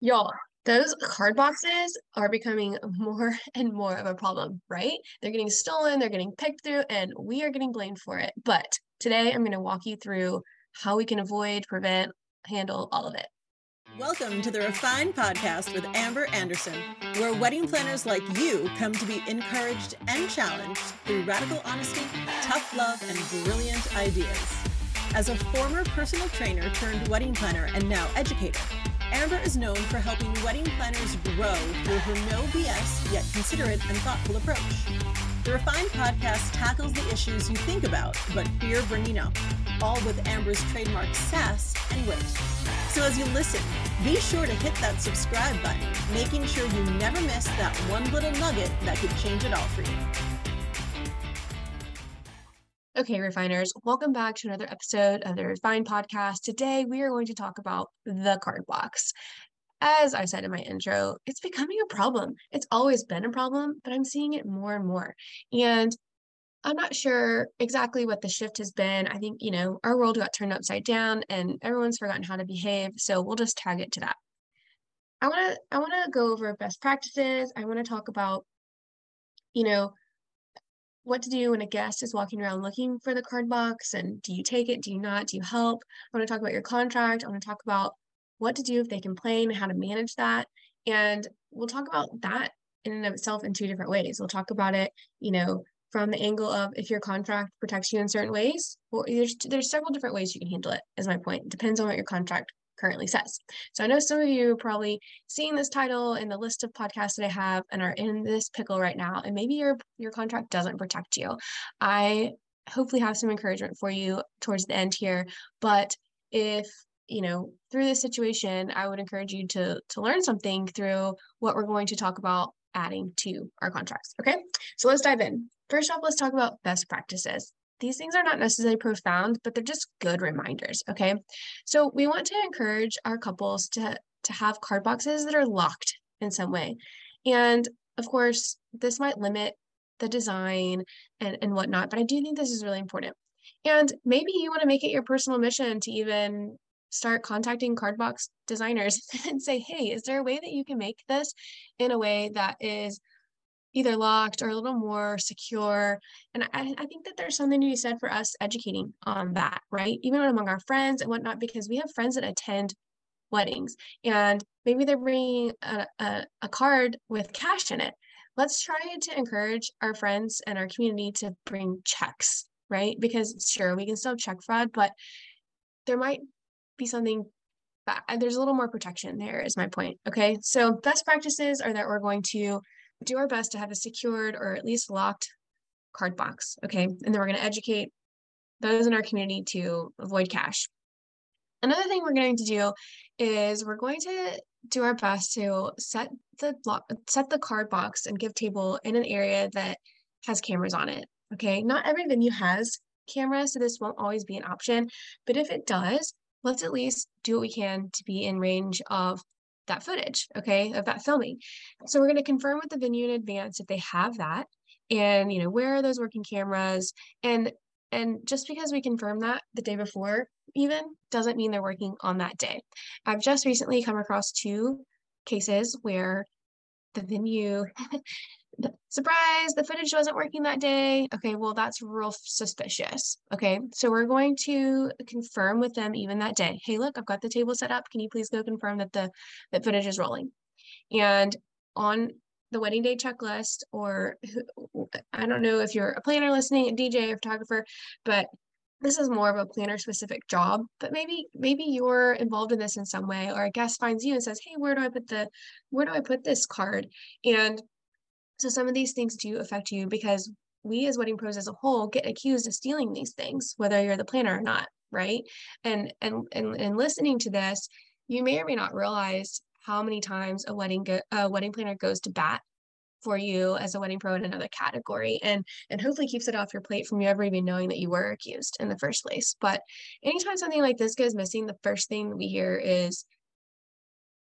Y'all, those card boxes are becoming more and more of a problem, right? They're getting stolen, they're getting picked through, and we are getting blamed for it. But today I'm going to walk you through how we can avoid, prevent, handle all of it. Welcome to the Refined Podcast with Amber Anderson, where wedding planners like you come to be encouraged and challenged through radical honesty, tough love, and brilliant ideas. As a former personal trainer turned wedding planner and now educator, Amber is known for helping wedding planners grow through her no BS yet considerate and thoughtful approach. The Refined podcast tackles the issues you think about but fear bringing up, all with Amber's trademark sass and wit. So as you listen, be sure to hit that subscribe button, making sure you never miss that one little nugget that could change it all for you. Okay, refiners, welcome back to another episode of the Refine Podcast. Today, we are going to talk about the card box. As I said in my intro, it's becoming a problem. It's always been a problem, but I'm seeing it more and more. And I'm not sure exactly what the shift has been. I think, you know, our world got turned upside down and everyone's forgotten how to behave. So we'll just tag it to that. I want to I want to go over best practices. I want to talk about you know, what to do when a guest is walking around looking for the card box and do you take it? Do you not? Do you help? I want to talk about your contract. I want to talk about what to do if they complain and how to manage that. And we'll talk about that in and of itself in two different ways. We'll talk about it you know from the angle of if your contract protects you in certain ways well there's there's several different ways you can handle it is my point. It depends on what your contract currently says. So I know some of you are probably seeing this title in the list of podcasts that I have and are in this pickle right now, and maybe your your contract doesn't protect you. I hopefully have some encouragement for you towards the end here, but if you know through this situation i would encourage you to to learn something through what we're going to talk about adding to our contracts okay so let's dive in first off let's talk about best practices these things are not necessarily profound, but they're just good reminders. Okay. So we want to encourage our couples to, to have card boxes that are locked in some way. And of course, this might limit the design and, and whatnot, but I do think this is really important. And maybe you want to make it your personal mission to even start contacting card box designers and say, hey, is there a way that you can make this in a way that is either locked or a little more secure. And I, I think that there's something to be said for us educating on that, right? Even among our friends and whatnot, because we have friends that attend weddings and maybe they're bringing a, a, a card with cash in it. Let's try to encourage our friends and our community to bring checks, right? Because sure, we can still check fraud, but there might be something uh, there's a little more protection there is my point okay so best practices are that we're going to do our best to have a secured or at least locked card box. Okay. And then we're going to educate those in our community to avoid cash. Another thing we're going to do is we're going to do our best to set the block, set the card box and give table in an area that has cameras on it. Okay. Not every venue has cameras, so this won't always be an option. But if it does, let's at least do what we can to be in range of that footage, okay, of that filming. So we're going to confirm with the venue in advance if they have that and you know where are those working cameras and and just because we confirm that the day before even doesn't mean they're working on that day. I've just recently come across two cases where the venue surprise, the footage wasn't working that day. Okay, well, that's real suspicious. Okay, so we're going to confirm with them even that day. Hey, look, I've got the table set up. Can you please go confirm that the that footage is rolling? And on the wedding day checklist, or I don't know if you're a planner listening, DJ, a photographer, but this is more of a planner specific job but maybe maybe you're involved in this in some way or a guest finds you and says hey where do i put the where do i put this card and so some of these things do affect you because we as wedding pros as a whole get accused of stealing these things, whether you're the planner or not, right? And and and, and listening to this, you may or may not realize how many times a wedding go, a wedding planner goes to bat for you as a wedding pro in another category and and hopefully keeps it off your plate from you ever even knowing that you were accused in the first place. But anytime something like this goes missing the first thing we hear is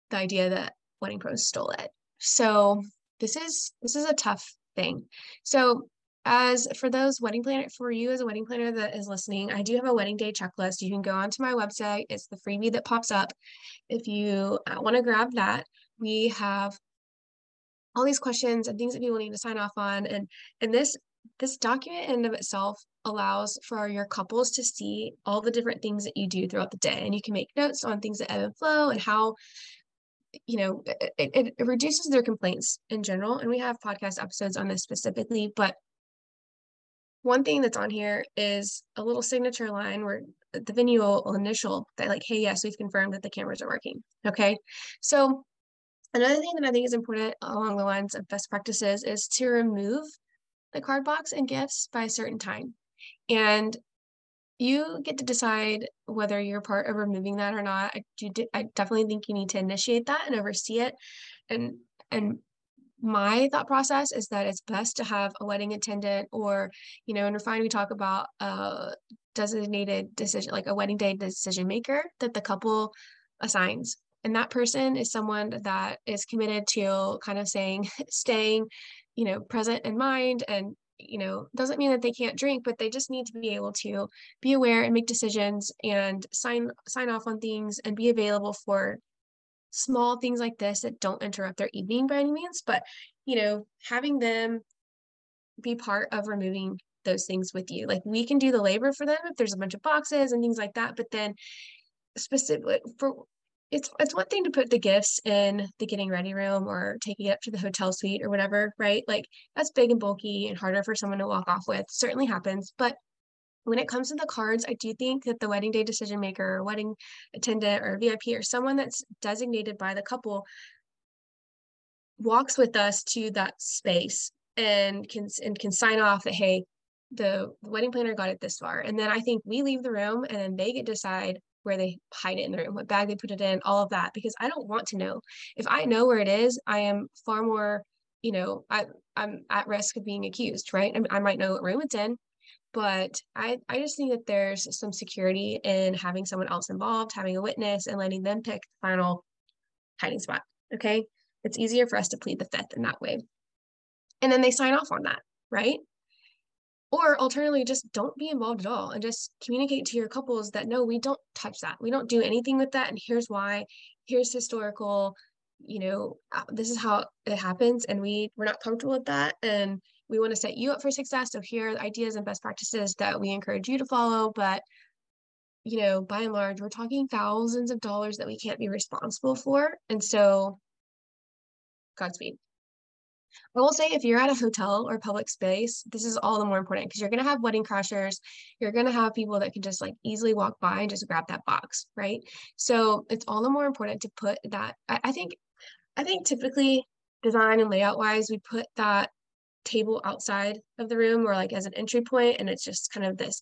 the idea that wedding pros stole it. So this is this is a tough thing. So as for those wedding planner, for you as a wedding planner that is listening, I do have a wedding day checklist. You can go onto my website. It's the freebie that pops up. If you uh, want to grab that, we have all these questions and things that people need to sign off on. And and this this document in of itself allows for your couples to see all the different things that you do throughout the day. And you can make notes on things that ebb and flow and how you know it, it, reduces their complaints in general and we have podcast episodes on this specifically but one thing that's on here is a little signature line where the venue will initial that like, hey, yes, we've confirmed that the cameras are working. Okay. So another thing that I think is important along the lines of best practices is to remove the card box and gifts by a certain time. And you get to decide whether you're part of removing that or not. I do I definitely think you need to initiate that and oversee it. And and my thought process is that it's best to have a wedding attendant or you know in refine we talk about a designated decision like a wedding day decision maker that the couple assigns and that person is someone that is committed to kind of saying staying you know present in mind and you know doesn't mean that they can't drink but they just need to be able to be aware and make decisions and sign sign off on things and be available for small things like this that don't interrupt their evening by any means, but you know, having them be part of removing those things with you. Like we can do the labor for them if there's a bunch of boxes and things like that, but then specifically for it's it's one thing to put the gifts in the getting ready room or taking it up to the hotel suite or whatever, right? Like that's big and bulky and harder for someone to walk off with. Certainly happens, but when it comes to the cards, I do think that the wedding day decision maker or wedding attendant or VIP or someone that's designated by the couple walks with us to that space and can and can sign off that hey the wedding planner got it this far and then i think we leave the room and then they get decide where they hide it in the room what bag they put it in all of that because i don't want to know if i know where it is i am far more you know i i'm at risk of being accused right I, I might know what room it's in but I, I just think that there's some security in having someone else involved, having a witness, and letting them pick the final hiding spot. Okay. It's easier for us to plead the fifth in that way. And then they sign off on that, right? Or alternatively, just don't be involved at all and just communicate to your couples that no, we don't touch that. We don't do anything with that. And here's why. Here's historical, you know, uh, this is how it happens. And we we're not comfortable with that. And we want to set you up for success. So here are ideas and best practices that we encourage you to follow. But you know, by and large, we're talking thousands of dollars that we can't be responsible for. And so, Godspeed. I will say if you're at a hotel or public space, this is all the more important because you're going to have wedding crashers. You're going to have people that can just like easily walk by and just grab that box, right? So it's all the more important to put that. I, I think, I think typically design and layout wise, we put that table outside of the room or like as an entry point and it's just kind of this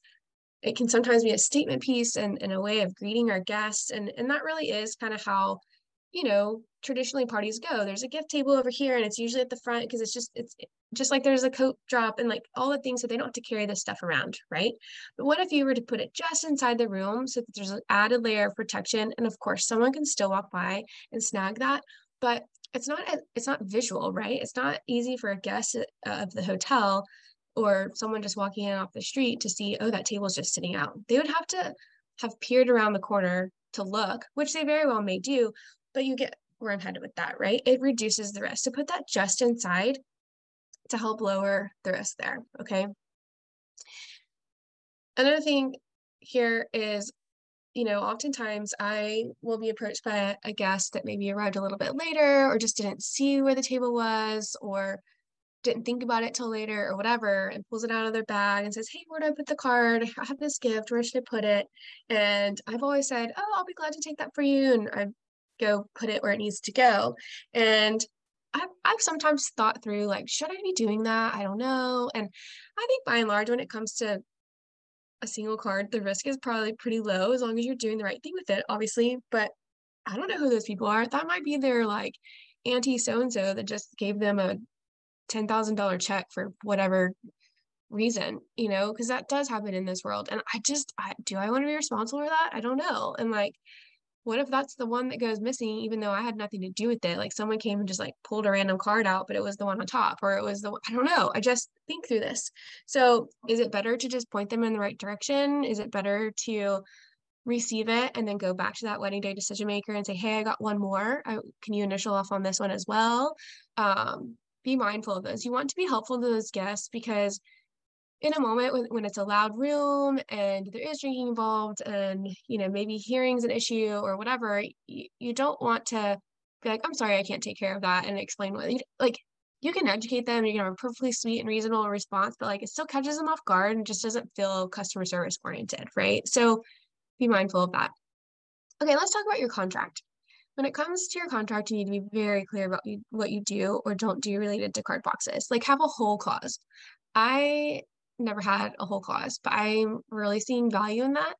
it can sometimes be a statement piece and, and a way of greeting our guests and and that really is kind of how you know traditionally parties go there's a gift table over here and it's usually at the front because it's just it's just like there's a coat drop and like all the things so they don't have to carry this stuff around right? But what if you were to put it just inside the room so that there's an added layer of protection and of course someone can still walk by and snag that but it's not it's not visual right? It's not easy for a guest uh, of the hotel or someone just walking in off the street to see oh that table's just sitting out. They would have to have peered around the corner to look which they very well may do but you get where i'm headed with that right it reduces the risk to put that just inside to help lower the risk there okay another thing here is you know, oftentimes I will be approached by a guest that maybe arrived a little bit later or just didn't see where the table was or didn't think about it till later or whatever and pulls it out of their bag and says, Hey, where do I put the card? I have this gift. Where should I put it? And I've always said, Oh, I'll be glad to take that for you. And I go put it where it needs to go. And I've, I've sometimes thought through like, should I be doing that? I don't know. And I think by and large, when it comes to a single card, the risk is probably pretty low as long as you're doing the right thing with it, obviously. But I don't know who those people are. That might be their like auntie so and so that just gave them a ten thousand dollar check for whatever reason, you know, because that does happen in this world. And I just, I, do I want to be responsible for that? I don't know. And like, what if that's the one that goes missing even though i had nothing to do with it? Like someone came and just like pulled a random card out but it was the one on top or it was the i don't know i just think through this. So is it better to just point them in the right direction? Is it better to receive it and then go back to that wedding day decision maker and say hey i got one more. I, can you initial off on this one as well? Um, be mindful of those. You want to be helpful to those guests because in a moment when, when it's a loud room and there is drinking involved and you know maybe hearing's an issue or whatever you, you don't want to be like i'm sorry i can't take care of that and explain what like you can educate them you can have a perfectly sweet and reasonable response but like it still catches them off guard and just doesn't feel customer service oriented right? So be mindful of that. Okay let's talk about your contract. When it comes to your contract you need to be very clear about you, what you do or don't do related to card boxes. Like have a whole clause. I never had a whole clause, but I'm really seeing value in that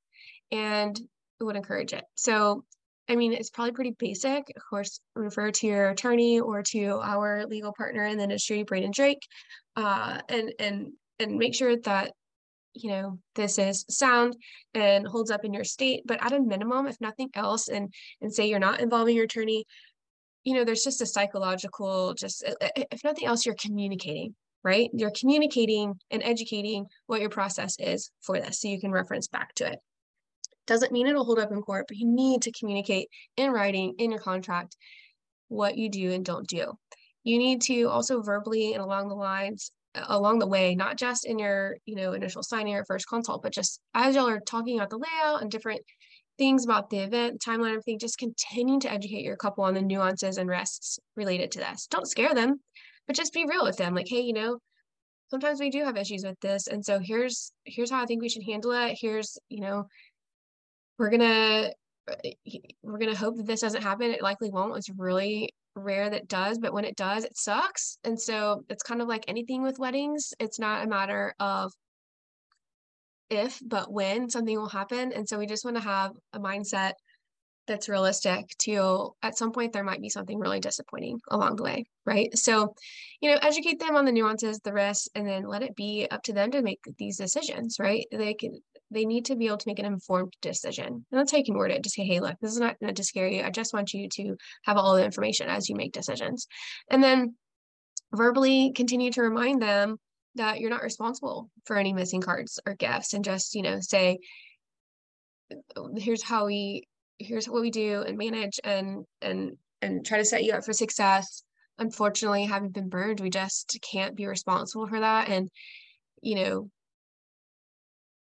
and would encourage it. So, I mean, it's probably pretty basic. Of course, refer to your attorney or to our legal partner in the industry, Braden Drake, uh, and and and make sure that you know this is sound and holds up in your state. But at a minimum, if nothing else, and and say you're not involving your attorney, you know, there's just a psychological, just if nothing else, you're communicating right? You're communicating and educating what your process is for this so you can reference back to it. Doesn't mean it'll hold up in court, but you need to communicate in writing in your contract what you do and don't do. You need to also verbally and along the lines along the way, not just in your, you know, initial signing or first consult, but just as y'all are talking about the layout and different things about the event, timeline, everything, just continue to educate your couple on the nuances and risks related to this. Don't scare them but just be real with them like hey you know sometimes we do have issues with this and so here's here's how i think we should handle it. Here's you know we're gonna uh, we're gonna hope that this doesn't happen. It likely won't. It's really rare that does but when it does it sucks. And so it's kind of like anything with weddings it's not a matter of if but when something will happen. And so we just want to have a mindset that's realistic to at some point there might be something really disappointing along the way right? So you know educate them on the nuances the risks and then let it be up to them to make these decisions right? They can they need to be able to make an informed decision. And that's how you can word it. Just say hey look this is not meant to scare you. I just want you to have all the information as you make decisions. And then verbally continue to remind them that you're not responsible for any missing cards or gifts and just you know say here's how we here's what we do and manage and and and try to set you up for success. Unfortunately having been burned we just can't be responsible for that and you know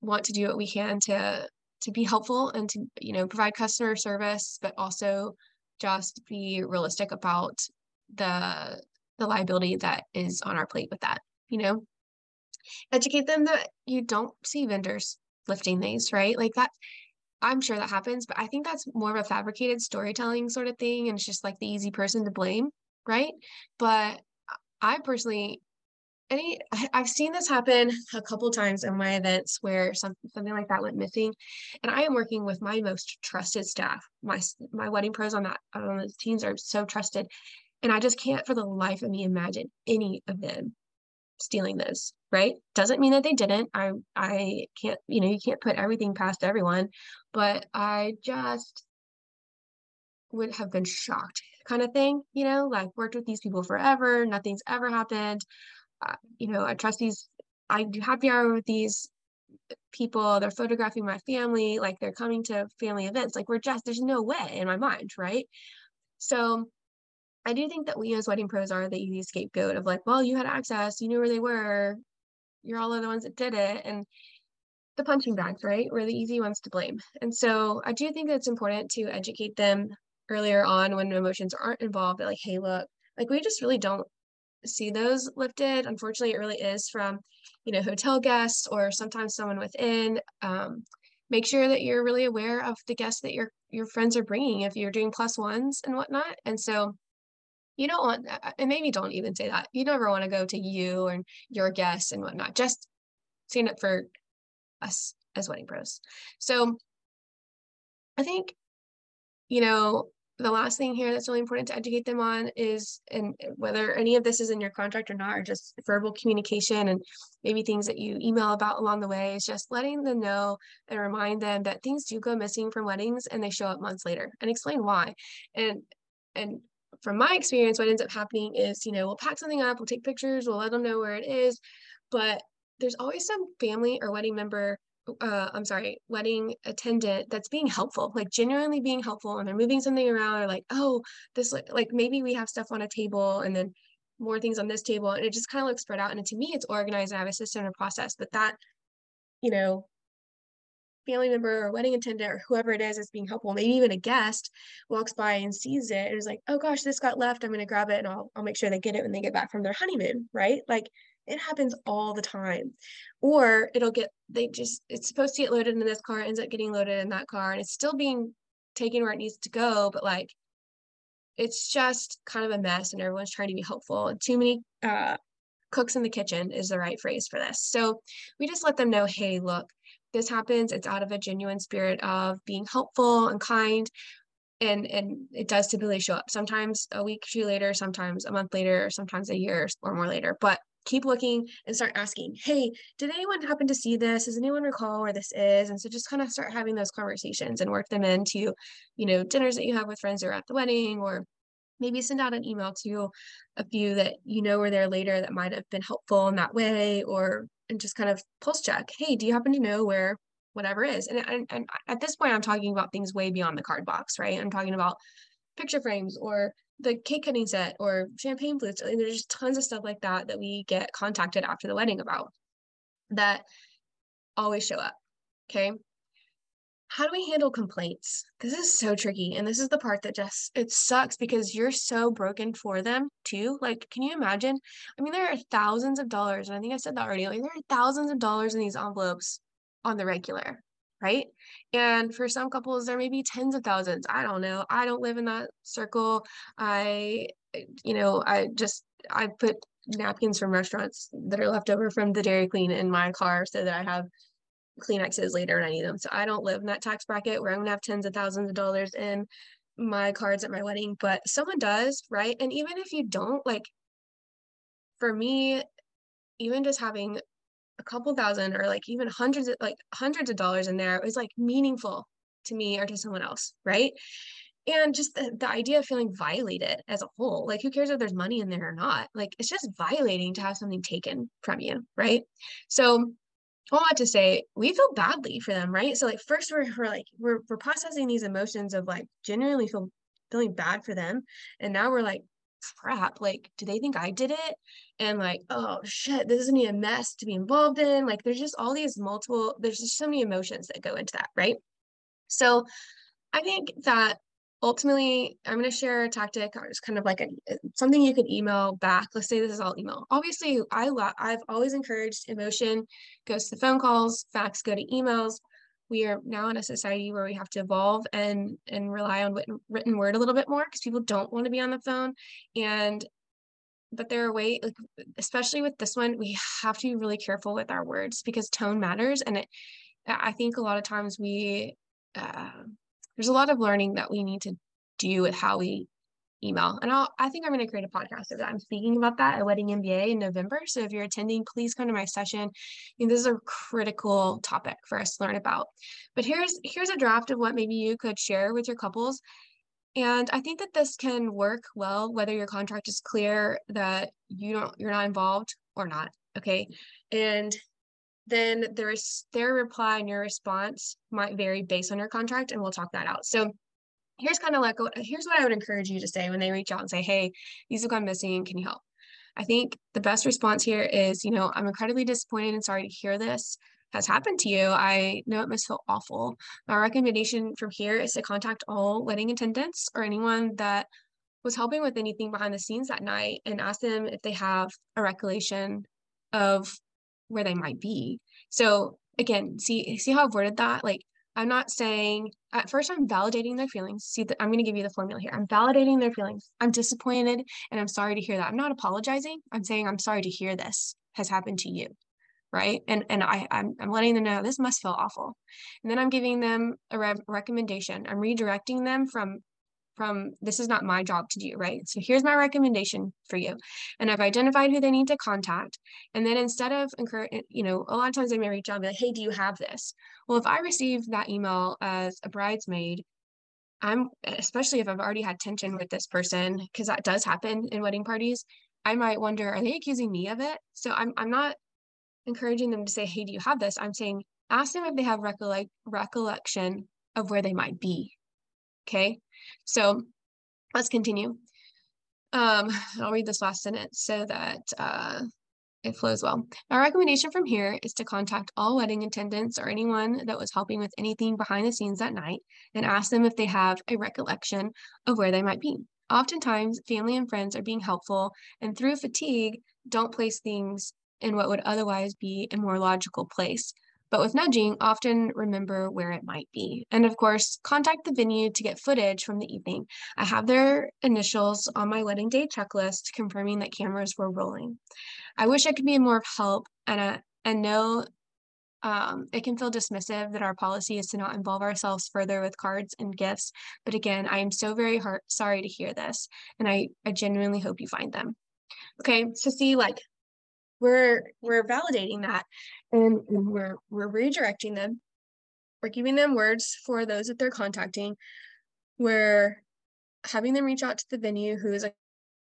want to do what we can to to be helpful and to you know provide customer service but also just be realistic about the the liability that is on our plate with that you know? Educate them that you don't see vendors lifting these right? Like that I'm sure that happens, but I think that's more of a fabricated storytelling sort of thing. And it's just like the easy person to blame, right? But I personally, any I've seen this happen a couple times in my events where some, something like that went missing, and I am working with my most trusted staff. My my wedding pros on that on the teams are so trusted, and I just can't for the life of me imagine any of them stealing those right? Doesn't mean that they didn't. I i can't you know you can't put everything past everyone but i just would have been shocked kind of thing you know like worked with these people forever nothing's ever happened. Uh, you know i trust these i do happy hour with these people they're photographing my family like they're coming to family events like we're just there's no way in my mind right? So I do think that we as wedding pros are the easy scapegoat of like, well, you had access, you knew where they were, you're all of the ones that did it. And the punching bags, right? We're the easy ones to blame. And so I do think it's important to educate them earlier on when emotions aren't involved, like, hey, look, like we just really don't see those lifted. Unfortunately, it really is from, you know, hotel guests or sometimes someone within. Um, make sure that you're really aware of the guests that your your friends are bringing if you're doing plus ones and whatnot. And so you don't want uh, uh, and maybe don't even say that. You never want to go to you and your guests and whatnot. Just stand up for us as wedding pros. So i think you know the last thing here that's really important to educate them on is and whether any of this is in your contract or not or just verbal communication and maybe things that you email about along the way is just letting them know and remind them that things do go missing from weddings and they show up months later and explain why. And and from my experience what ends up happening is you know we'll pack something up we'll take pictures we'll let them know where it is but there's always some family or wedding member uh, I'm sorry, wedding attendant that's being helpful, like genuinely being helpful, and they're moving something around, or like, oh, this like maybe we have stuff on a table, and then more things on this table, and it just kind of looks spread out. And to me, it's organized. I have a system and a process, but that, you know, family member or wedding attendant or whoever it is is being helpful, maybe even a guest walks by and sees it and is like, oh gosh, this got left. I'm going to grab it and I'll, I'll make sure they get it when they get back from their honeymoon, right? Like it happens all the time. Or it'll get, they just, it's supposed to get loaded in this car, ends up getting loaded in that car, and it's still being taken where it needs to go, but like it's just kind of a mess and everyone's trying to be helpful. Too many uh, cooks in the kitchen is the right phrase for this. So we just let them know, hey, look, this happens. It's out of a genuine spirit of being helpful and kind. And, and it does typically show up sometimes a week or two later, sometimes a month later, or sometimes a year or more later. But keep looking and start asking, hey, did anyone happen to see this? Does anyone recall where this is? And so just kind of start having those conversations and work them into, you know, dinners that you have with friends or at the wedding, or maybe send out an email to a few that you know were there later that might have been helpful in that way, or and just kind of pulse check, hey, do you happen to know where whatever is? And, and, and at this point, I'm talking about things way beyond the card box, right? I'm talking about picture frames or the cake cutting set or champagne flutes. And there's just tons of stuff like that that we get contacted after the wedding about that always show up. Okay. How do we handle complaints? This is so tricky. And this is the part that just, it sucks because you're so broken for them too. Like, can you imagine? I mean, there are thousands of dollars, and I think I said that already. Like, there are thousands of dollars in these envelopes on the regular right? And for some couples, there may be tens of thousands. I don't know. I don't live in that circle. I, you know, I just, I put napkins from restaurants that are left over from the Dairy Queen in my car so that I have Kleenexes later and I need them. So I don't live in that tax bracket where I'm gonna have tens of thousands of dollars in my cards at my wedding, but someone does, right? And even if you don't, like for me, even just having a couple thousand or like even hundreds of like hundreds of dollars in there is like meaningful to me or to someone else right and just the, the idea of feeling violated as a whole like who cares if there's money in there or not like it's just violating to have something taken from you right so all that to say we feel badly for them right so like first we're, we're like we're, we're processing these emotions of like genuinely feel feeling bad for them and now we're like crap, like, do they think I did it? And like, oh shit, this is gonna be a mess to be involved in. Like, there's just all these multiple, there's just so many emotions that go into that, right? So I think that ultimately i'm going to share a tactic or just kind of like a, something you could email back. Let's say this is all email. Obviously i i've always encouraged emotion goes to phone calls facts go to emails. We are now in a society where we have to evolve and and rely on written, written word a little bit more because people don't want to be on the phone. And but there are ways like especially with this one we have to be really careful with our words because tone matters. And it i think a lot of times we uh, there's a lot of learning that we need to do with how we email. And I'll, I think I'm going to create a podcast of that. I'm speaking about that at Wedding MBA in November. So if you're attending, please come to my session. And this is a critical topic for us to learn about. But here's here's a draft of what maybe you could share with your couples. And I think that this can work well whether your contract is clear that you don't you're not involved or not. Okay. And then there's their reply and your response might vary based on your contract, and we'll talk that out. So here's kind of like here's what I would encourage you to say when they reach out and say, "Hey, these have gone missing. Can you help?" I think the best response here is, you know, I'm incredibly disappointed and sorry to hear this has happened to you. I know it must feel awful. My recommendation from here is to contact all wedding attendants or anyone that was helping with anything behind the scenes that night and ask them if they have a recollection of where they might be. So again, see see how I've worded that? Like I'm not saying at first I'm validating their feelings. See that I'm going to give you the formula here. I'm validating their feelings. I'm disappointed and I'm sorry to hear that. I'm not apologizing. I'm saying I'm sorry to hear this has happened to you. Right. And and I I'm, I'm letting them know this must feel awful. And then I'm giving them a re- recommendation. I'm redirecting them from from this is not my job to do, right? So here's my recommendation for you. And I've identified who they need to contact. And then instead of encourage, eh, you know, a lot of times they may reach out and be like, hey, do you have this? Well, if I receive that email as a bridesmaid, I'm especially if I've already had tension with this person, because that does happen in wedding parties, I might wonder, are they accusing me of it? So I'm I'm not encouraging them to say, hey, do you have this? I'm saying ask them if they have recollect recollection of where they might be. Okay. So let's continue. Um, I'll read this last sentence so that uh, it flows well. Our recommendation from here is to contact all wedding attendants or anyone that was helping with anything behind the scenes that night and ask them if they have a recollection of where they might be. Oftentimes, family and friends are being helpful and through fatigue, don't place things in what would otherwise be a more logical place but with nudging, often remember where it might be. And of course, contact the venue to get footage from the evening. I have their initials on my wedding day checklist confirming that cameras were rolling. I wish I could be more of help and, uh, and know um, it can feel dismissive that our policy is to not involve ourselves further with cards and gifts. But again, I am so very hard, sorry to hear this, and I, I genuinely hope you find them. Okay, so see, like we're we're validating that and we're we're redirecting them. We're giving them words for those that they're contacting. We're having them reach out to the venue who is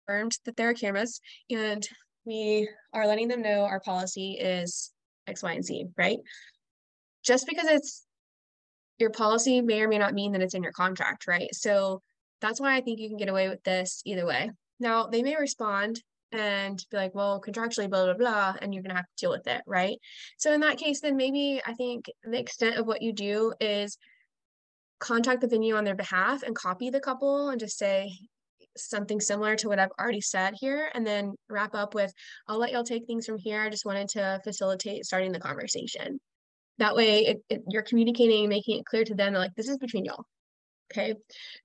confirmed that there are cameras and we are letting them know our policy is x y and z right? Just because it's your policy may or may not mean that it's in your contract right? So that's why i think you can get away with this either way. Now they may respond and be like, well, contractually, blah, blah, blah, and you're going to have to deal with it, right? So in that case, then maybe I think the extent of what you do is contact the venue on their behalf and copy the couple and just say something similar to what I've already said here, and then wrap up with, I'll let y'all take things from here. I just wanted to facilitate starting the conversation. That way, it, it, you're communicating, making it clear to them, like, this is between y'all. Okay.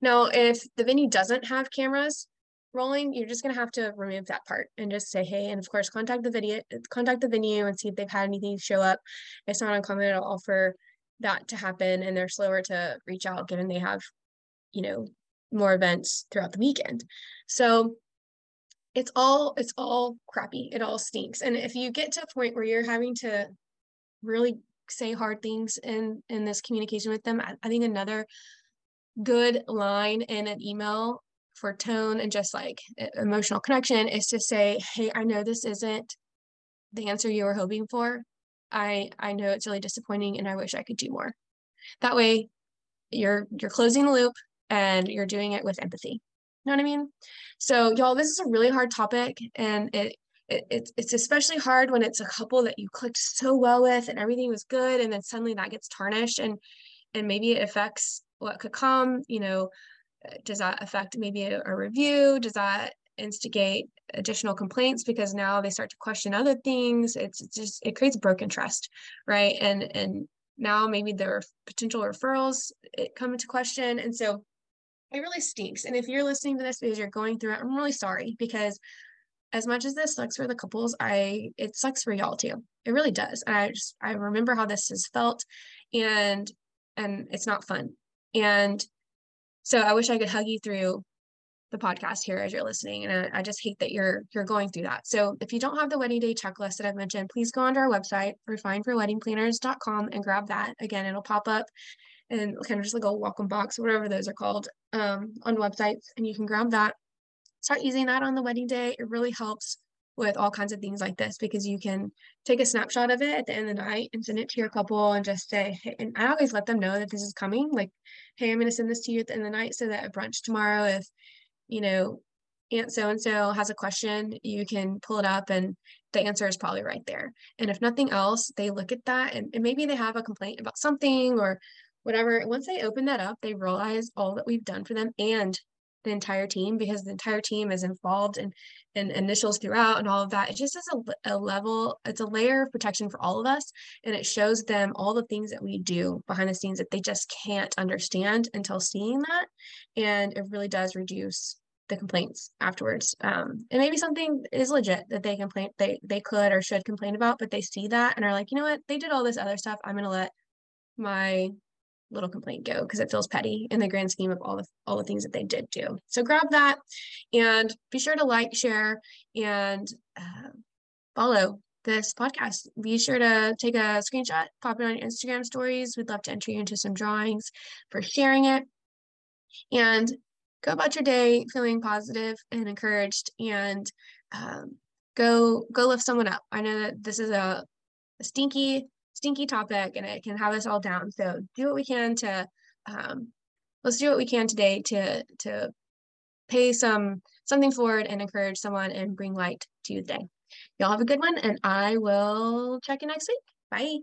Now, if the venue doesn't have cameras, rolling, you're just going to have to remove that part and just say, hey, and of course, contact the video, contact the venue and see if they've had anything show up. It's not uncommon at all for that to happen and they're slower to reach out given they have, you know, more events throughout the weekend. So it's all, it's all crappy. It all stinks. And if you get to a point where you're having to really say hard things in, in this communication with them, I, I think another good line in an email for tone and just like emotional connection is to say, hey, I know this isn't the answer you were hoping for. I I know it's really disappointing and I wish I could do more. That way you're you're closing the loop and you're doing it with empathy. You know what I mean? So y'all, this is a really hard topic and it it, it's, it's especially hard when it's a couple that you clicked so well with and everything was good and then suddenly that gets tarnished and and maybe it affects what could come you know does that affect maybe a, a review? Does that instigate additional complaints because now they start to question other things? It's, it's just it creates broken trust, right? And and now maybe their potential referrals come into question, and so it really stinks. And if you're listening to this because you're going through it, I'm really sorry because as much as this sucks for the couples, I it sucks for y'all too. It really does. And I just I remember how this has felt and and it's not fun. And so I wish I could hug you through the podcast here as you're listening. And I, I, just hate that you're you're going through that. So if you don't have the wedding day checklist that I've mentioned, please go onto our website, refineforweddingplanners.com and grab that. Again, it'll pop up and kind of just like a welcome box, whatever those are called, um, on websites. And you can grab that. Start using that on the wedding day. It really helps with all kinds of things like this because you can take a snapshot of it at the end of the night and send it to your couple and just say, hey, and I always let them know that this is coming. Like, hey, I'm going to send this to you at the end of the night so that at brunch tomorrow, if, you know, Aunt so and so has a question, you can pull it up and the answer is probably right there. And if nothing else, they look at that and, and maybe they have a complaint about something or whatever. Once they open that up, they realize all that we've done for them and the entire team because the entire team is involved in, in initials throughout and all of that. It just is a, a level, it's a layer of protection for all of us. And it shows them all the things that we do behind the scenes that they just can't understand until seeing that. And it really does reduce the complaints afterwards. Um, and maybe something is legit that they complain they they could or should complain about, but they see that and are like, you know what, they did all this other stuff. I'm gonna let my little complaint go because it feels petty in the grand scheme of all the all the things that they did do. So grab that and be sure to like, share, and uh, follow this podcast. Be sure to take a screenshot, pop it on your Instagram stories. We'd love to enter you into some drawings for sharing it. And go about your day feeling positive and encouraged and um, go go lift someone up. I know that this is a, a stinky stinky topic and it can have us all down. So do what we can to um, let's do what we can today to to pay some something forward and encourage someone and bring light to the day. Y'all have a good one and I will check you next week. Bye.